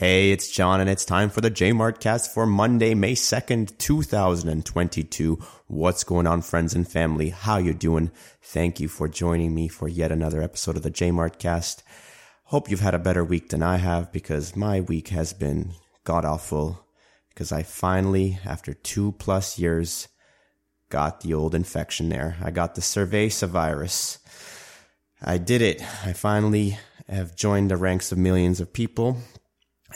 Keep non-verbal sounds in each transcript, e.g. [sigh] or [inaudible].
Hey, it's John and it's time for the J-Mart cast for Monday, May 2nd, 2022. What's going on, friends and family? How you doing? Thank you for joining me for yet another episode of the J-Mart cast. Hope you've had a better week than I have because my week has been god awful because I finally, after two plus years, got the old infection there. I got the cerveza virus. I did it. I finally have joined the ranks of millions of people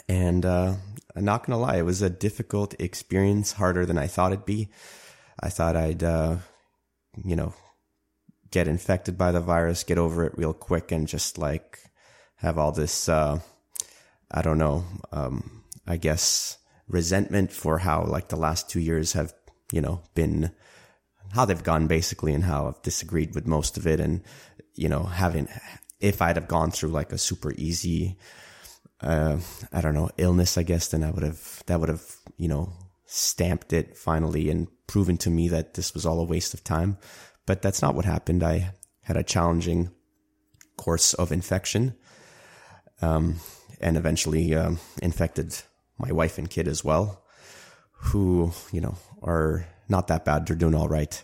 and uh, I'm not gonna lie, it was a difficult experience, harder than I thought it'd be. I thought I'd, uh, you know, get infected by the virus, get over it real quick, and just like have all this, uh, I don't know, um, I guess resentment for how like the last two years have, you know, been how they've gone basically, and how I've disagreed with most of it, and you know, having if I'd have gone through like a super easy uh, I don't know, illness, I guess, then I would have, that would have, you know, stamped it finally and proven to me that this was all a waste of time. But that's not what happened. I had a challenging course of infection, um, and eventually, um, infected my wife and kid as well, who, you know, are not that bad. They're doing all right.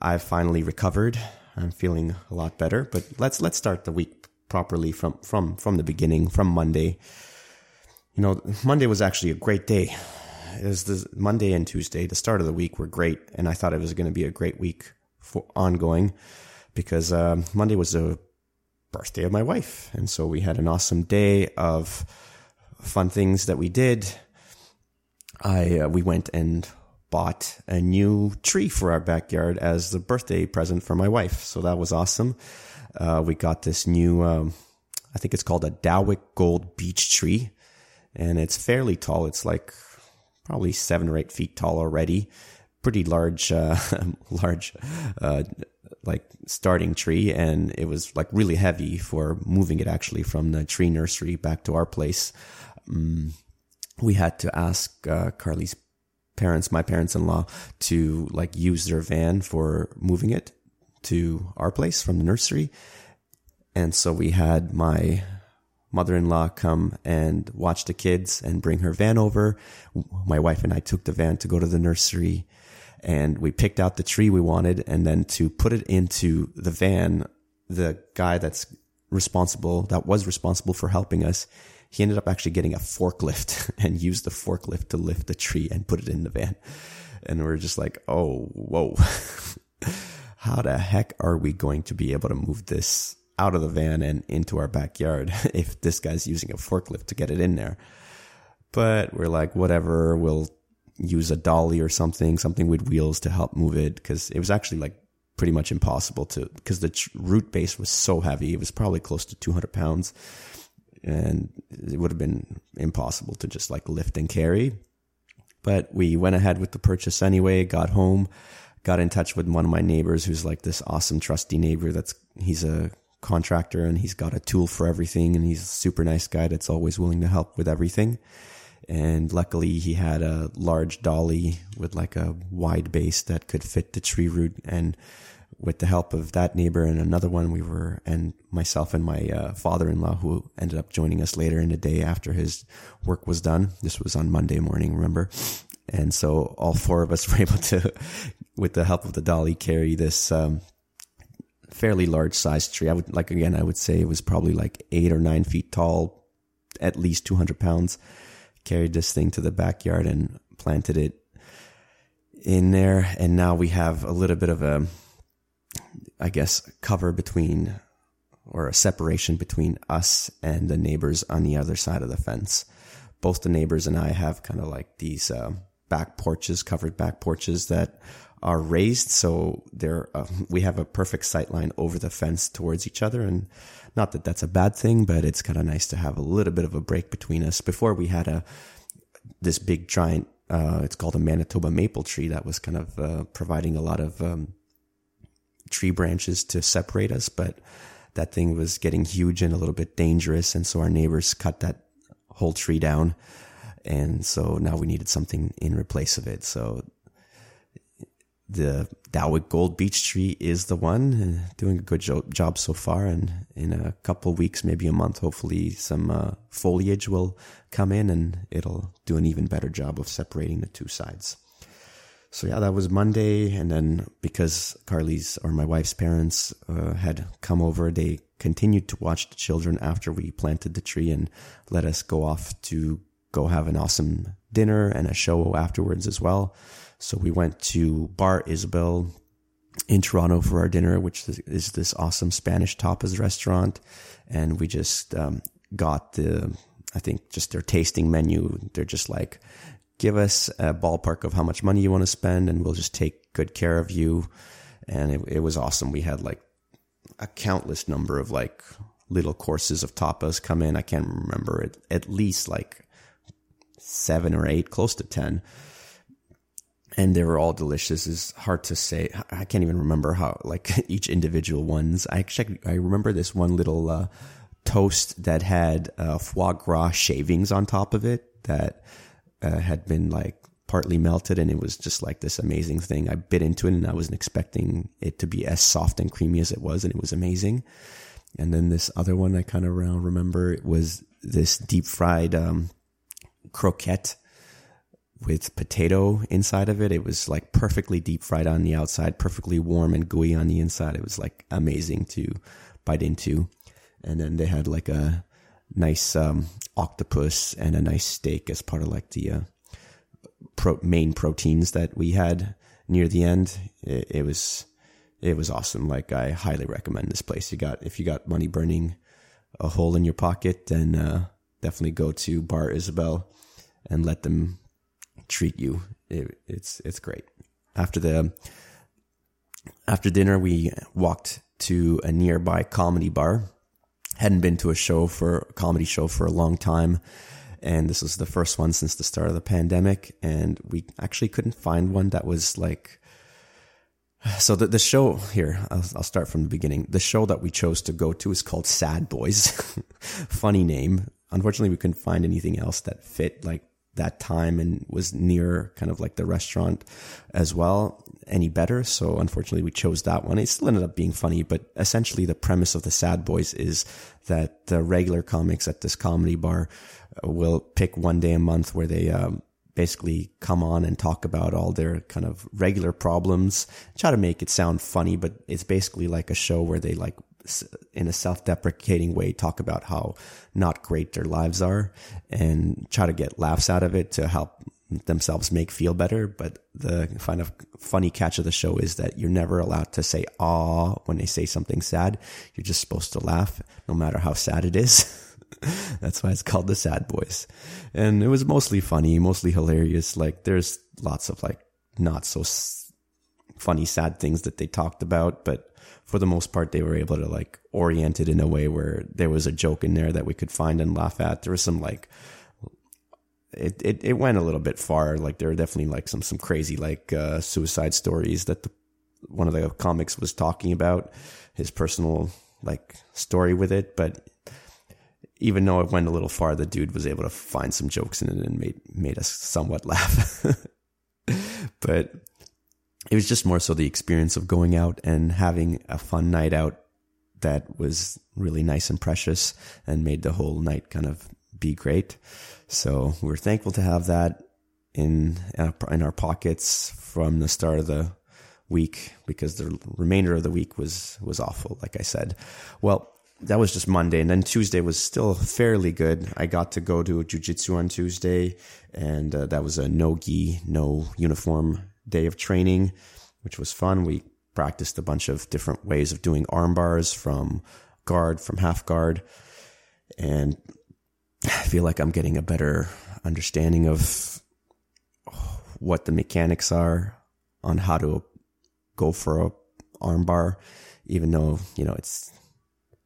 I've finally recovered. I'm feeling a lot better, but let's, let's start the week properly from from from the beginning from Monday. You know, Monday was actually a great day. Was the Monday and Tuesday, the start of the week were great, and I thought it was going to be a great week for ongoing because uh, Monday was the birthday of my wife, and so we had an awesome day of fun things that we did. I uh, we went and bought a new tree for our backyard as the birthday present for my wife, so that was awesome uh, we got this new, um, I think it's called a Dawyck Gold Beech Tree, and it's fairly tall. It's like probably seven or eight feet tall already. Pretty large, uh, [laughs] large, uh, like starting tree, and it was like really heavy for moving it actually from the tree nursery back to our place. Um, we had to ask uh, Carly's parents, my parents-in-law, to like use their van for moving it to our place from the nursery. And so we had my mother-in-law come and watch the kids and bring her van over. My wife and I took the van to go to the nursery and we picked out the tree we wanted and then to put it into the van, the guy that's responsible, that was responsible for helping us, he ended up actually getting a forklift [laughs] and used the forklift to lift the tree and put it in the van. And we we're just like, oh, whoa. [laughs] how the heck are we going to be able to move this out of the van and into our backyard [laughs] if this guy's using a forklift to get it in there? But we're like, whatever, we'll use a dolly or something, something with wheels to help move it because it was actually like pretty much impossible to, because the root base was so heavy. It was probably close to 200 pounds and it would have been impossible to just like lift and carry. But we went ahead with the purchase anyway, got home got in touch with one of my neighbors who's like this awesome trusty neighbor that's he's a contractor and he's got a tool for everything and he's a super nice guy that's always willing to help with everything. And luckily he had a large dolly with like a wide base that could fit the tree root. And with the help of that neighbor and another one we were and myself and my uh, father-in-law who ended up joining us later in the day after his work was done. This was on monday morning remember? And so all four of us [laughs] were able to with the help of the dolly, carry this um, fairly large sized tree. I would like again, I would say it was probably like eight or nine feet tall, at least 200 pounds. Carried this thing to the backyard and planted it in there. And now we have a little bit of a, I guess, cover between or a separation between us and the neighbors on the other side of the fence. Both the neighbors and I have kind of like these uh, back porches, covered back porches that are raised, so there uh, we have a perfect sight line over the fence towards each other, and not that that's a bad thing, but it's kind of nice to have a little bit of a break between us. Before we had a this big giant, uh, it's called a Manitoba maple tree that was kind of uh, providing a lot of um, tree branches to separate us, but that thing was getting huge and a little bit dangerous, and so our neighbors cut that whole tree down and so now we needed something in replace of it. So the Dawyck Gold Beech Tree is the one. Uh, doing a good jo- job so far, and in a couple weeks, maybe a month, hopefully some uh, foliage will come in, and it'll do an even better job of separating the two sides. So yeah, that was Monday, and then because Carly's or my wife's parents uh, had come over, they continued to watch the children after we planted the tree and let us go off to go have an awesome dinner and a show afterwards as well. So we went to Bar Isabel in Toronto for our dinner, which is, this awesome Spanish tapas restaurant. And we just um, got the, I think, just their tasting menu. They're just like, give us a ballpark of how much money you want to spend, and we'll just take good care of you. And it, it was awesome. We had like a countless number of like little courses of tapas come in. I can't remember it, at least like seven or eight, close to 10 and they were all delicious. It's hard to say. I can't even remember how like [laughs] each individual ones. I actually I remember this one little uh, toast that had uh, foie gras shavings on top of it that uh, had been like partly melted, and it was just like this amazing thing. I bit into it, and I wasn't expecting it to be as soft and creamy as it was, and it was amazing. And then this other one I kind of remember it was this deep fried um, croquette with potato inside of it. It was like perfectly deep fried on the outside, perfectly warm and gooey on the inside. It was like amazing to bite into. And then they had like a nice um, octopus and a nice steak as part of like the uh, pro- main proteins that we had near the end. It, it, was it was awesome. Like I highly recommend this place. You got if you got money burning a hole in your pocket, then uh, definitely go to Bar Isabel and let them treat you. It, it's it's great. After the after dinner, we walked to a nearby comedy bar. Hadn't been to a show for a comedy show for a long time, and this was the first one since the start of the pandemic. And we actually couldn't find one that was like. So the the show here, I'll, I'll start from the beginning. The show that we chose to go to is called Sad Boys. [laughs] Funny name. Unfortunately, we couldn't find anything else that fit like that time and was near kind of like the restaurant as well any better. So unfortunately we chose that one. It still ended up being funny, but essentially the premise of the Sad Boys is that the regular comics at this comedy bar will pick one day a month where they, um, basically come on and talk about all their kind of regular problems, try to make it sound funny, but it's basically like a show where they like in a self-deprecating way talk about how not great their lives are and try to get laughs out of it to help themselves make feel better. But the kind of funny catch of the show is that you're never allowed to say "ah" when they say something sad. You're just supposed to laugh, no matter how sad it is. [laughs] That's why it's called the Sad Boys. And it was mostly funny, mostly hilarious. Like there's lots of like not so funny, sad things that they talked about, but for the most part, they were able to like orient it in a way where there was a joke in there that we could find and laugh at. There was some like, it, it, it went a little bit far. Like there were definitely like some, some crazy like, uh, suicide stories that the, one of the comics was talking about his personal like story with it. But even though it went a little far, the dude was able to find some jokes in it and made, made us somewhat [laughs] laugh. but it was just more so the experience of going out and having a fun night out that was really nice and precious and made the whole night kind of be great. So we're thankful to have that in in our pockets from the start of the week because the remainder of the week was was awful like I said. Well, that was just Monday and then Tuesday was still fairly good. I got to go to jiu-jitsu on Tuesday and uh, that was a no gi, no uniform day of training, which was fun. We practiced a bunch of different ways of doing arm bars from guard, from half guard. And I feel like I'm getting a better understanding of what the mechanics are on how to go for a arm bar, even though, you know, it's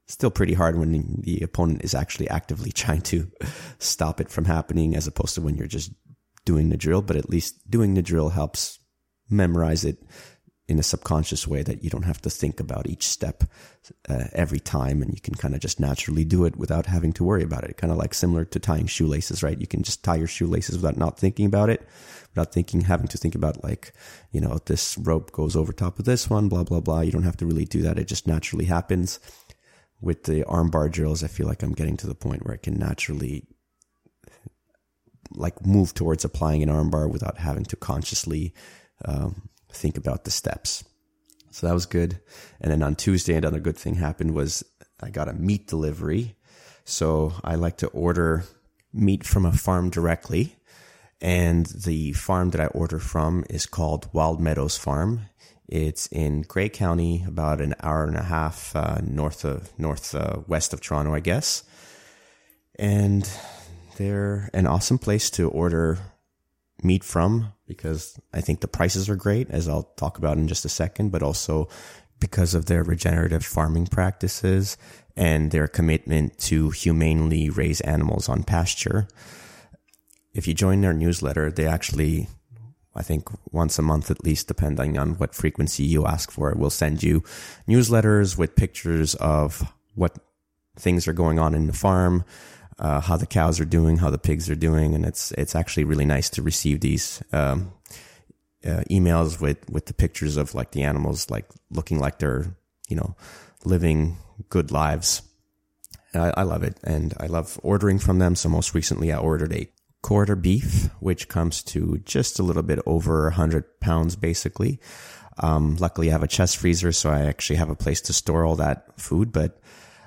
still pretty hard when the opponent is actually actively [laughs] trying to stop it from happening as opposed to when you're just doing the drill. But at least doing the drill helps memorize it in a subconscious way that you don't have to think about each step uh, every time and you can kind of just naturally do it without having to worry about it. Kind of like similar to tying shoelaces, right? You can just tie your shoelaces without not thinking about it, without thinking, having to think about like, you know, this rope goes over top of this one, blah, blah, blah. You don't have to really do that. It just naturally happens. With the armbar drills, I feel like I'm getting to the point where I can naturally like move towards applying an armbar without having to consciously um, think about the steps. So that was good. And then on Tuesday, another good thing happened was I got a meat delivery. So I like to order meat from a farm directly. And the farm that I order from is called Wild Meadows Farm. It's in Grey County, about an hour and a half uh, north of north uh, west of Toronto, I guess. And they're an awesome place to order meat from because I think the prices are great, as I'll talk about in just a second, but also because of their regenerative farming practices and their commitment to humanely raise animals on pasture. If you join their newsletter, they actually, I think once a month at least, depending on what frequency you ask for, it will send you newsletters with pictures of what things are going on in the farm, uh, how the cows are doing, how the pigs are doing, and it's it's actually really nice to receive these um, uh, emails with with the pictures of like the animals like looking like they're you know living good lives. I, I love it, and I love ordering from them. So most recently, I ordered a quarter beef, which comes to just a little bit over 100 pounds, basically. Um, luckily, I have a chest freezer, so I actually have a place to store all that food. But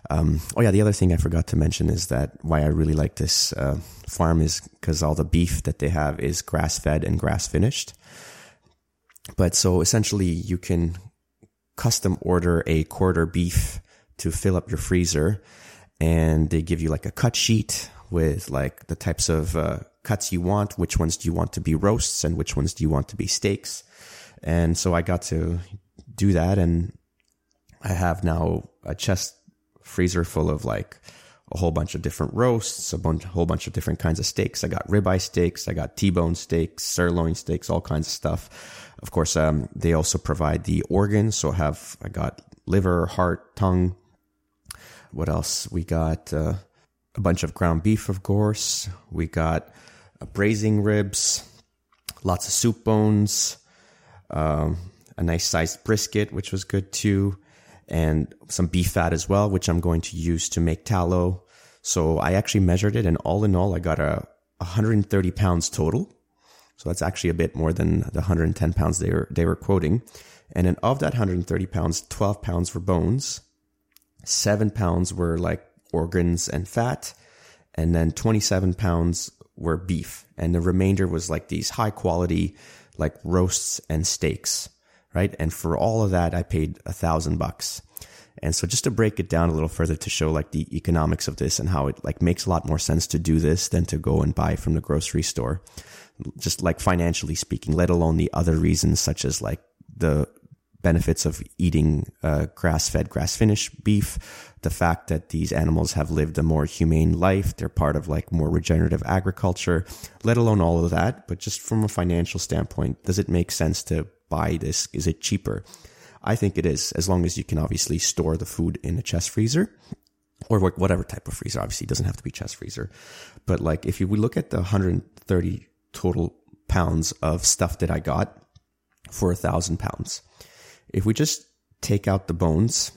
um, oh yeah, the other thing I forgot to mention is that why I really like this uh, farm is because all the beef that they have is grass fed and grass finished. But so essentially, you can custom order a quarter beef to fill up your freezer, and they give you like a cut sheet with like the types of uh, cuts you want. Which ones do you want to be roasts, and which ones do you want to be steaks? And so I got to do that, and I have now a chest freezer full of like a whole bunch of different roasts, a bunch, whole bunch of different kinds of steaks. I got ribeye steaks, I got T-bone steaks, sirloin steaks, all kinds of stuff. Of course, um, they also provide the organs. So have, I got liver, heart, tongue. What else? We got uh, a bunch of ground beef, of course. We got uh, braising ribs, lots of soup bones, um, a nice sized brisket, which was good too and some beef fat as well, which I'm going to use to make tallow. So I actually measured it and all in all, I got a 130 pounds total. So that's actually a bit more than the 110 pounds they were, they were quoting. And then of that 130 pounds, 12 pounds were bones, seven pounds were like organs and fat, and then 27 pounds were beef. And the remainder was like these high quality, like roasts and steaks right? And for all of that, I paid a thousand bucks. And so just to break it down a little further to show like the economics of this and how it like makes a lot more sense to do this than to go and buy from the grocery store. Just like financially speaking, let alone the other reasons such as like the benefits of eating uh, grass-fed, grass-finished beef, the fact that these animals have lived a more humane life, they're part of like more regenerative agriculture, let alone all of that. But just from a financial standpoint, does it make sense to buy this? Is it cheaper? I think it is, as long as you can obviously store the food in a chest freezer or whatever type of freezer. Obviously, it doesn't have to be chest freezer. But like, if you we look at the 130 total pounds of stuff that I got for a thousand pounds, if we just take out the bones,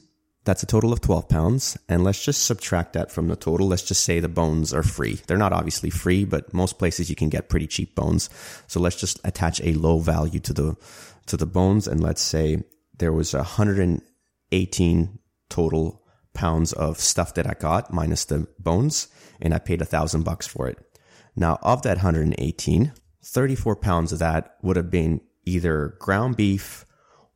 that's a total of 12 pounds. And let's just subtract that from the total. Let's just say the bones are free. They're not obviously free, but most places you can get pretty cheap bones. So let's just attach a low value to the, to the bones. And let's say there was 118 total pounds of stuff that I got minus the bones. And I paid a thousand bucks for it. Now of that 118, 34 pounds of that would have been either ground beef,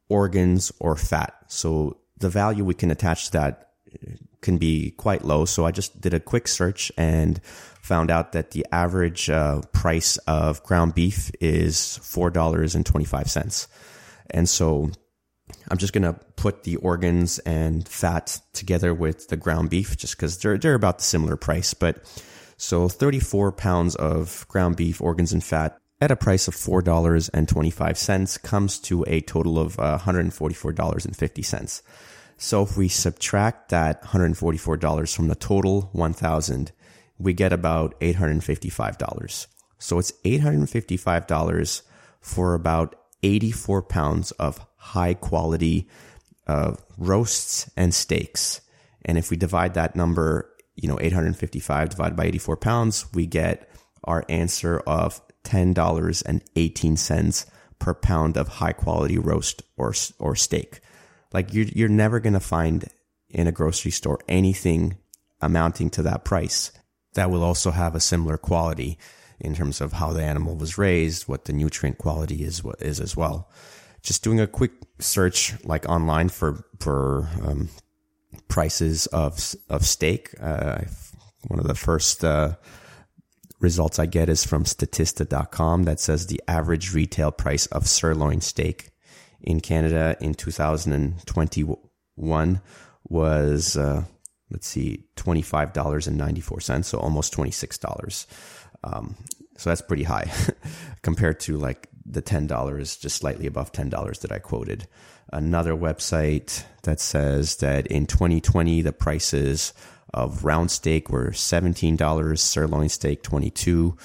organs, or fat. So the value we can attach to that can be quite low. So I just did a quick search and found out that the average uh, price of ground beef is four dollars and twenty five cents. And so I'm just gonna put the organs and fat together with the ground beef, just because they're they're about the similar price. But so 34 pounds of ground beef, organs and fat at a price of $4.25 comes to a total of uh, $144.50. So if we subtract that $144 from the total 1000 we get about $855. So it's $855 for about 84 pounds of high quality uh, roasts and steaks. And if we divide that number, you know, 855 divided by 84 pounds, we get our answer of $10.18 per pound of high quality roast or, or steak. Like you're, you're never going to find in a grocery store anything amounting to that price that will also have a similar quality in terms of how the animal was raised, what the nutrient quality is, is as well. Just doing a quick search like online for, for, um, prices of, of steak. Uh, one of the first, uh, results I get is from statista.com that says the average retail price of sirloin steak in Canada in 2021 was, uh, let's see, $25.94. So almost $26. Um, so that's pretty high [laughs] compared to like the $10, just slightly above $10 that I quoted. Another website that says that in 2020, the prices of round steak were $17, sirloin steak 22,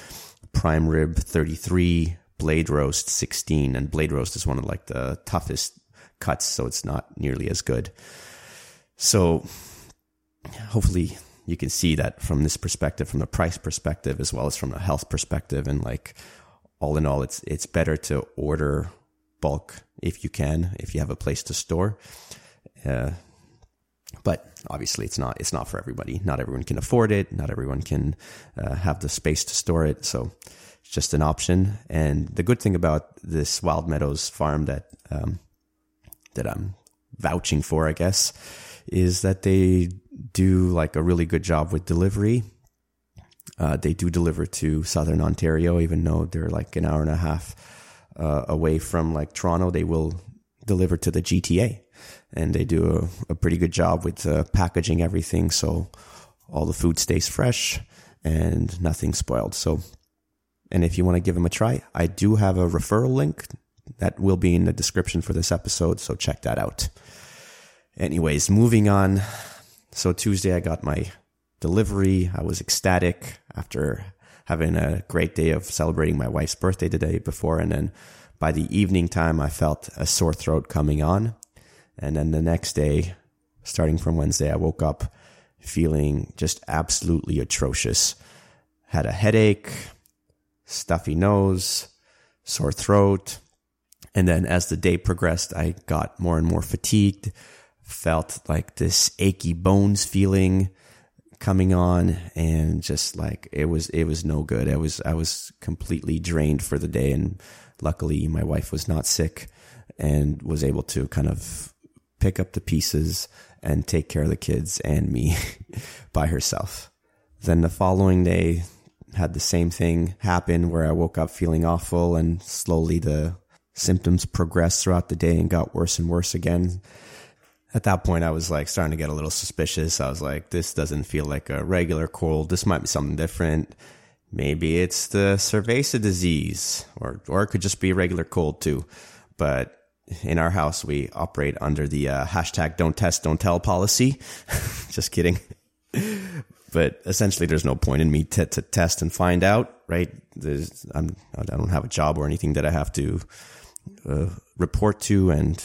prime rib 33, blade roast 16 and blade roast is one of like the toughest cuts so it's not nearly as good. So hopefully you can see that from this perspective from the price perspective as well as from a health perspective and like all in all it's it's better to order bulk if you can if you have a place to store. Uh, but obviously it's not it's not for everybody. Not everyone can afford it. Not everyone can uh, have the space to store it. So just an option. And the good thing about this wild meadows farm that um, that i'm vouching for i guess is that they do like a really good job with delivery. Uh, they do deliver to southern ontario even though they're like an hour and a half uh, away from like toronto they will deliver to the gta and they do a, a pretty good job with uh, packaging everything so all the food stays fresh and nothing spoiled. So, and if you want to give them a try, I do have a referral link that will be in the description for this episode. So check that out. Anyways, moving on. So Tuesday I got my delivery. I was ecstatic after having a great day of celebrating my wife's birthday the day before. And then by the evening time, I felt a sore throat coming on. And then the next day, starting from Wednesday, I woke up feeling just absolutely atrocious. Had a headache, stuffy nose, sore throat. And then as the day progressed, I got more and more fatigued, felt like this achy bones feeling coming on and just like it was it was no good. I was I was completely drained for the day and luckily my wife was not sick and was able to kind of pick up the pieces and take care of the kids and me [laughs] by herself. Then the following day had the same thing happen where I woke up feeling awful and slowly the symptoms progressed throughout the day and got worse and worse again. At that point, I was like starting to get a little suspicious. I was like, this doesn't feel like a regular cold. This might be something different. Maybe it's the cerveza disease or, or it could just be a regular cold too. But in our house, we operate under the uh, hashtag don't test, don't tell policy. [laughs] Just kidding. [laughs] but essentially, there's no point in me to, to test and find out, right? There's, I'm, I don't have a job or anything that I have to uh, report to. And,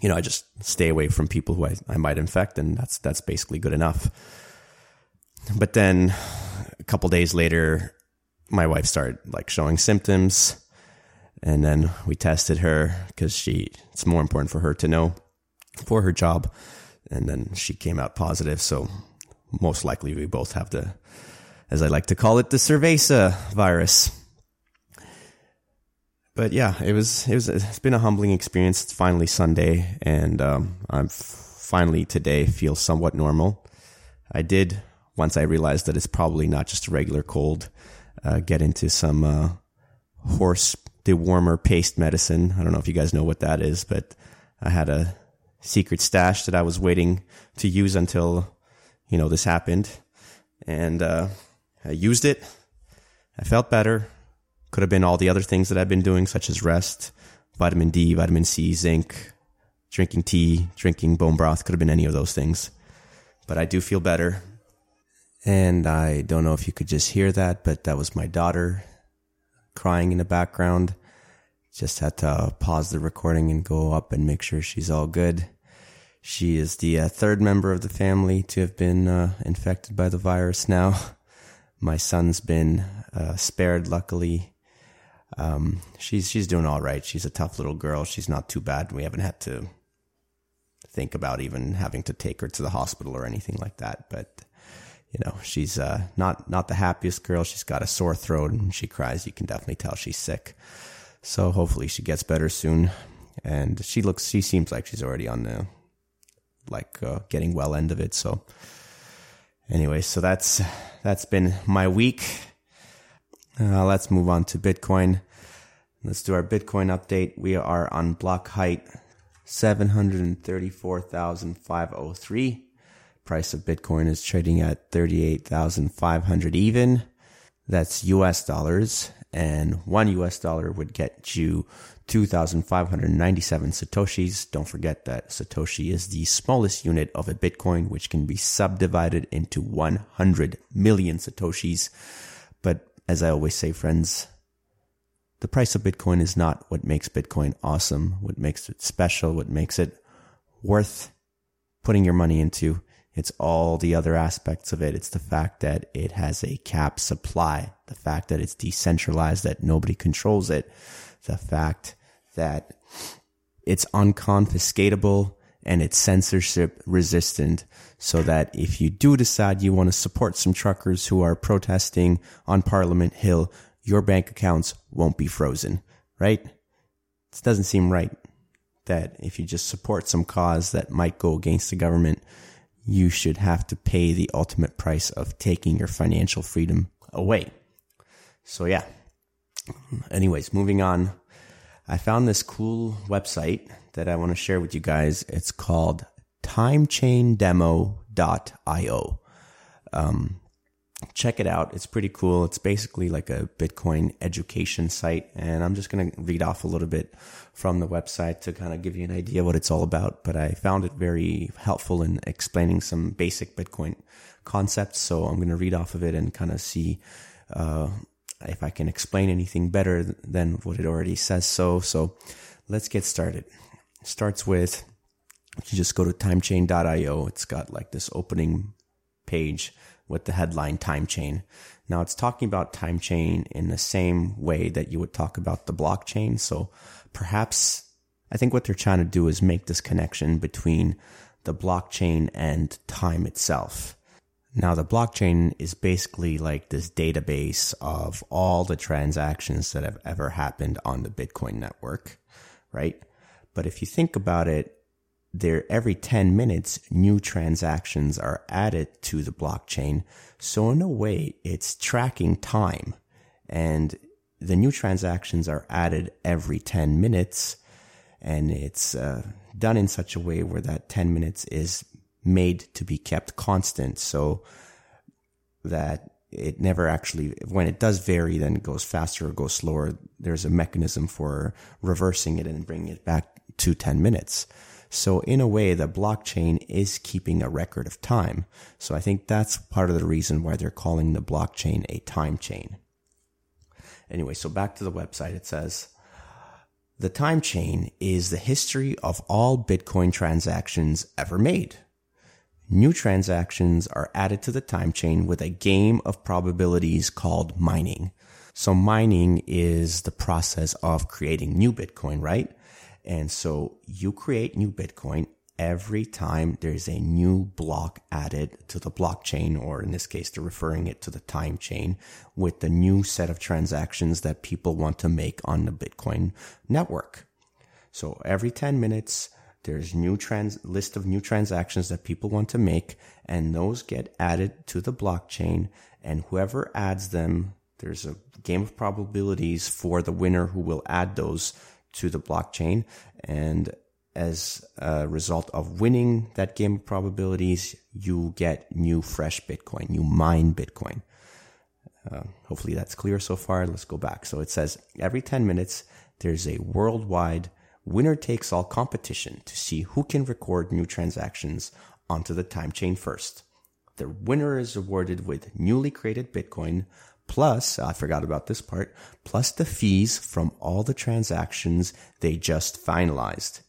you know, I just stay away from people who I, I might infect. And that's, that's basically good enough. But then a couple days later, my wife started like showing symptoms and then we tested her because she it's more important for her to know for her job and then she came out positive so most likely we both have the as i like to call it the cerveza virus. But yeah it was it was it's been a humbling experience. It's finally sunday and um, i'm finally today feel somewhat normal. I did once i realized that it's probably not just a regular cold uh, get into some uh, horse dewormer paste medicine. I don't know if you guys know what that is, but I had a secret stash that I was waiting to use until, you know, this happened. And, uh, I used it. I felt better. Could have been all the other things that I've been doing, such as rest, vitamin D, vitamin C, zinc, drinking tea, drinking bone broth. Could have been any of those things. But I do feel better. And I don't know if you could just hear that, but that was my daughter crying in the background. Just had to pause the recording and go up and make sure she's all good. She is the uh, third member of the family to have been uh, infected by the virus now. [laughs] My son's been uh, spared, luckily. Um, she's she's doing all right. She's a tough little girl. She's not too bad. We haven't had to think about even having to take her to the hospital or anything like that. But you know, she's uh, not not the happiest girl. She's got a sore throat and she cries. You can definitely tell she's sick. So hopefully she gets better soon. And she looks, she seems like she's already on the like uh, getting well end of it. So anyway, so that's that's been my week. Uh, let's move on to Bitcoin. Let's do our Bitcoin update. We are on block height 734,503. Price of Bitcoin is trading at 38,500 even. That's US dollars. And one US dollar would get you 2,597 Satoshis. Don't forget that Satoshi is the smallest unit of a Bitcoin, which can be subdivided into 100 million Satoshis. But as I always say, friends, the price of Bitcoin is not what makes Bitcoin awesome, what makes it special, what makes it worth putting your money into. It's all the other aspects of it. It's the fact that it has a cap supply, the fact that it's decentralized, that nobody controls it, the fact that it's unconfiscatable and it's censorship resistant so that if you do decide you want to support some truckers who are protesting on Parliament Hill, your bank accounts won't be frozen, right? This doesn't seem right that if you just support some cause that might go against the government, you should have to pay the ultimate price of taking your financial freedom away. So yeah. Anyways, moving on. I found this cool website that I want to share with you guys. It's called timechaindemo.io. Um, check it out. It's pretty cool. It's basically like a Bitcoin education site. And I'm just going to read off a little bit from the website to kind of give you an idea what it's all about. But I found it very helpful in explaining some basic Bitcoin concepts. So I'm going to read off of it and kind of see, uh, if I can explain anything better than what it already says. So, so let's get started. It starts with, you just go to timechain.io. It's got like this opening page with the headline time chain. Now it's talking about time chain in the same way that you would talk about the blockchain. So perhaps I think what they're trying to do is make this connection between the blockchain and time itself. Now, the blockchain is basically like this database of all the transactions that have ever happened on the Bitcoin network, right? But if you think about it, there every 10 minutes new transactions are added to the blockchain. So in a way it's tracking time. And the new transactions are added every 10 minutes. And it's uh, done in such a way where that 10 minutes is made to be kept constant. So that it never actually when it does vary then it goes faster or goes slower. There's a mechanism for reversing it and bringing it back to 10 minutes so in a way, the blockchain is keeping a record of time. So I think that's part of the reason why they're calling the blockchain a time chain. Anyway, so back to the website, it says, the time chain is the history of all Bitcoin transactions ever made. New transactions are added to the time chain with a game of probabilities called mining. So mining is the process of creating new Bitcoin, right? And so you create new Bitcoin every time there's a new block added to the blockchain, or in this case, they're referring it to the time chain with the new set of transactions that people want to make on the Bitcoin network. So every 10 minutes, there's new trans list of new transactions that people want to make and those get added to the blockchain and whoever adds them, there's a game of probabilities for the winner who will add those to the blockchain. And as a result of winning that game of probabilities, you get new fresh Bitcoin, you mine Bitcoin. Uh, hopefully that's clear so far. Let's go back. So it says every 10 minutes, there's a worldwide winner takes all competition to see who can record new transactions onto the time chain first. The winner is awarded with newly created Bitcoin plus, I forgot about this part, plus the fees from all the transactions they just finalized.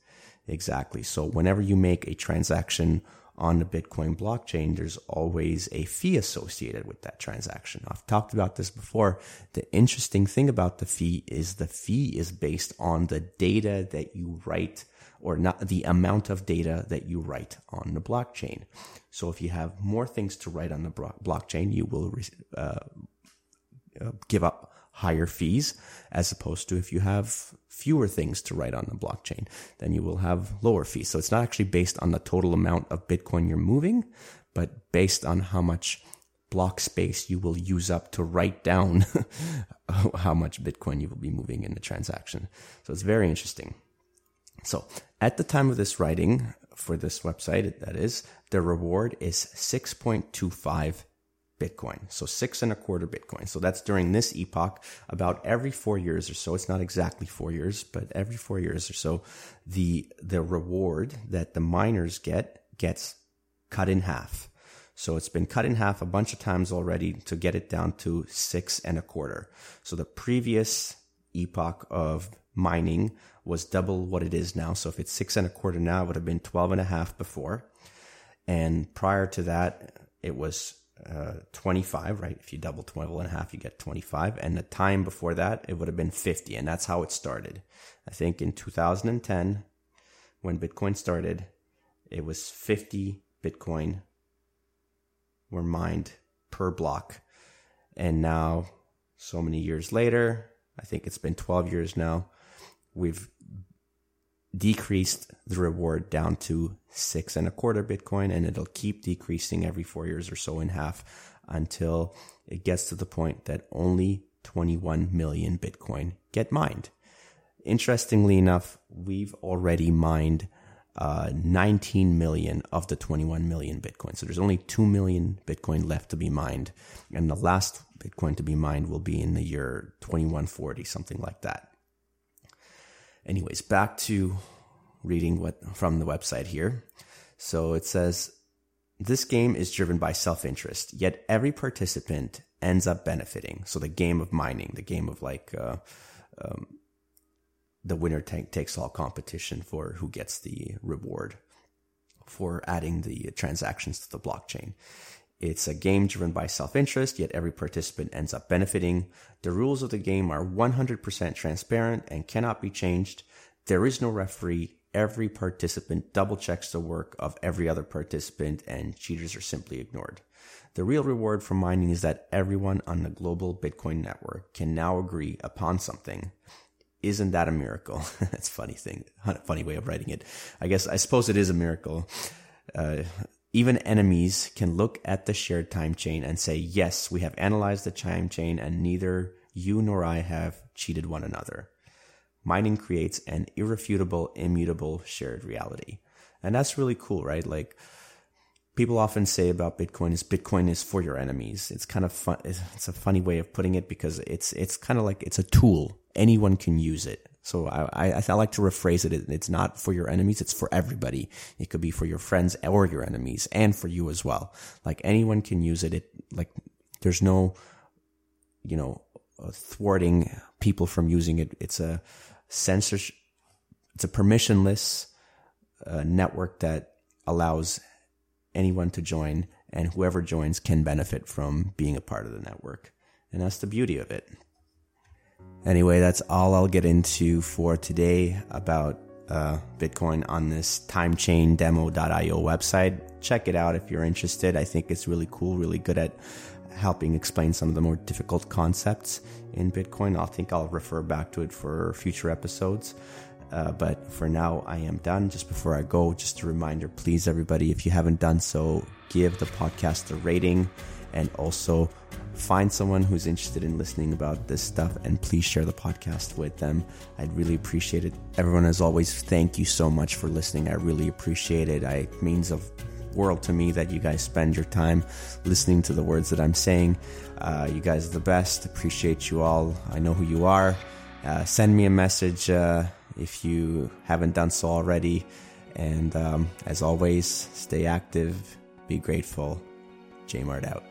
Exactly. So whenever you make a transaction on the Bitcoin blockchain, there's always a fee associated with that transaction. I've talked about this before. The interesting thing about the fee is the fee is based on the data that you write or not the amount of data that you write on the blockchain. So if you have more things to write on the blockchain, you will uh, Uh, give up higher fees as opposed to if you have fewer things to write on the blockchain, then you will have lower fees. So it's not actually based on the total amount of Bitcoin you're moving, but based on how much block space you will use up to write down [laughs] how much Bitcoin you will be moving in the transaction. So it's very interesting. So at the time of this writing for this website, that is, the reward is 6.25 Bitcoin. So six and a quarter Bitcoin. So that's during this epoch, about every four years or so. It's not exactly four years, but every four years or so, the, the reward that the miners get gets cut in half. So it's been cut in half a bunch of times already to get it down to six and a quarter. So the previous epoch of mining was double what it is now. So if it's six and a quarter now, it would have been 12 and a half before. And prior to that, it was uh, 25, right? If you double 12 and a half, you get 25. And the time before that, it would have been 50. And that's how it started. I think in 2010, when Bitcoin started, it was 50 Bitcoin were mined per block. And now, so many years later, I think it's been 12 years now, we've decreased the reward down to six and a quarter Bitcoin, and it'll keep decreasing every four years or so in half until it gets to the point that only 21 million Bitcoin get mined. Interestingly enough, we've already mined uh, 19 million of the 21 million Bitcoin. So there's only 2 million Bitcoin left to be mined. And the last Bitcoin to be mined will be in the year 2140, something like that. Anyways, back to reading what from the website here. So it says this game is driven by self-interest, yet every participant ends up benefiting. So the game of mining, the game of like uh, um, the winner tank takes all competition for who gets the reward for adding the transactions to the blockchain. It's a game driven by self-interest, yet every participant ends up benefiting. The rules of the game are 100% transparent and cannot be changed. There is no referee. Every participant double checks the work of every other participant and cheaters are simply ignored. The real reward for mining is that everyone on the global Bitcoin network can now agree upon something. Isn't that a miracle? [laughs] That's funny thing, funny way of writing it. I guess, I suppose it is a miracle. Uh, even enemies can look at the shared time chain and say, yes, we have analyzed the time chain and neither you nor I have cheated one another. Mining creates an irrefutable, immutable shared reality. And that's really cool, right? Like, people often say about Bitcoin is Bitcoin is for your enemies. It's kind of fun. It's a funny way of putting it because it's, it's kind of like it's a tool. Anyone can use it. So I, I, I, like to rephrase it. It's not for your enemies. It's for everybody. It could be for your friends or your enemies and for you as well. Like anyone can use it. It like there's no, you know, uh, thwarting people from using it. It's a censorship. It's a permissionless uh, network that allows anyone to join and whoever joins can benefit from being a part of the network. And that's the beauty of it. Anyway, that's all I'll get into for today about uh, Bitcoin on this timechaindemo.io website. Check it out if you're interested. I think it's really cool, really good at helping explain some of the more difficult concepts in Bitcoin. I think I'll refer back to it for future episodes. Uh, but for now, I am done. Just before I go, just a reminder please, everybody, if you haven't done so, give the podcast a rating and also find someone who's interested in listening about this stuff and please share the podcast with them. I'd really appreciate it. Everyone, as always, thank you so much for listening. I really appreciate it. I, it means of world to me that you guys spend your time listening to the words that I'm saying. Uh, you guys are the best. Appreciate you all. I know who you are. Uh, send me a message uh, if you haven't done so already. And um, as always, stay active, be grateful. J Mart out.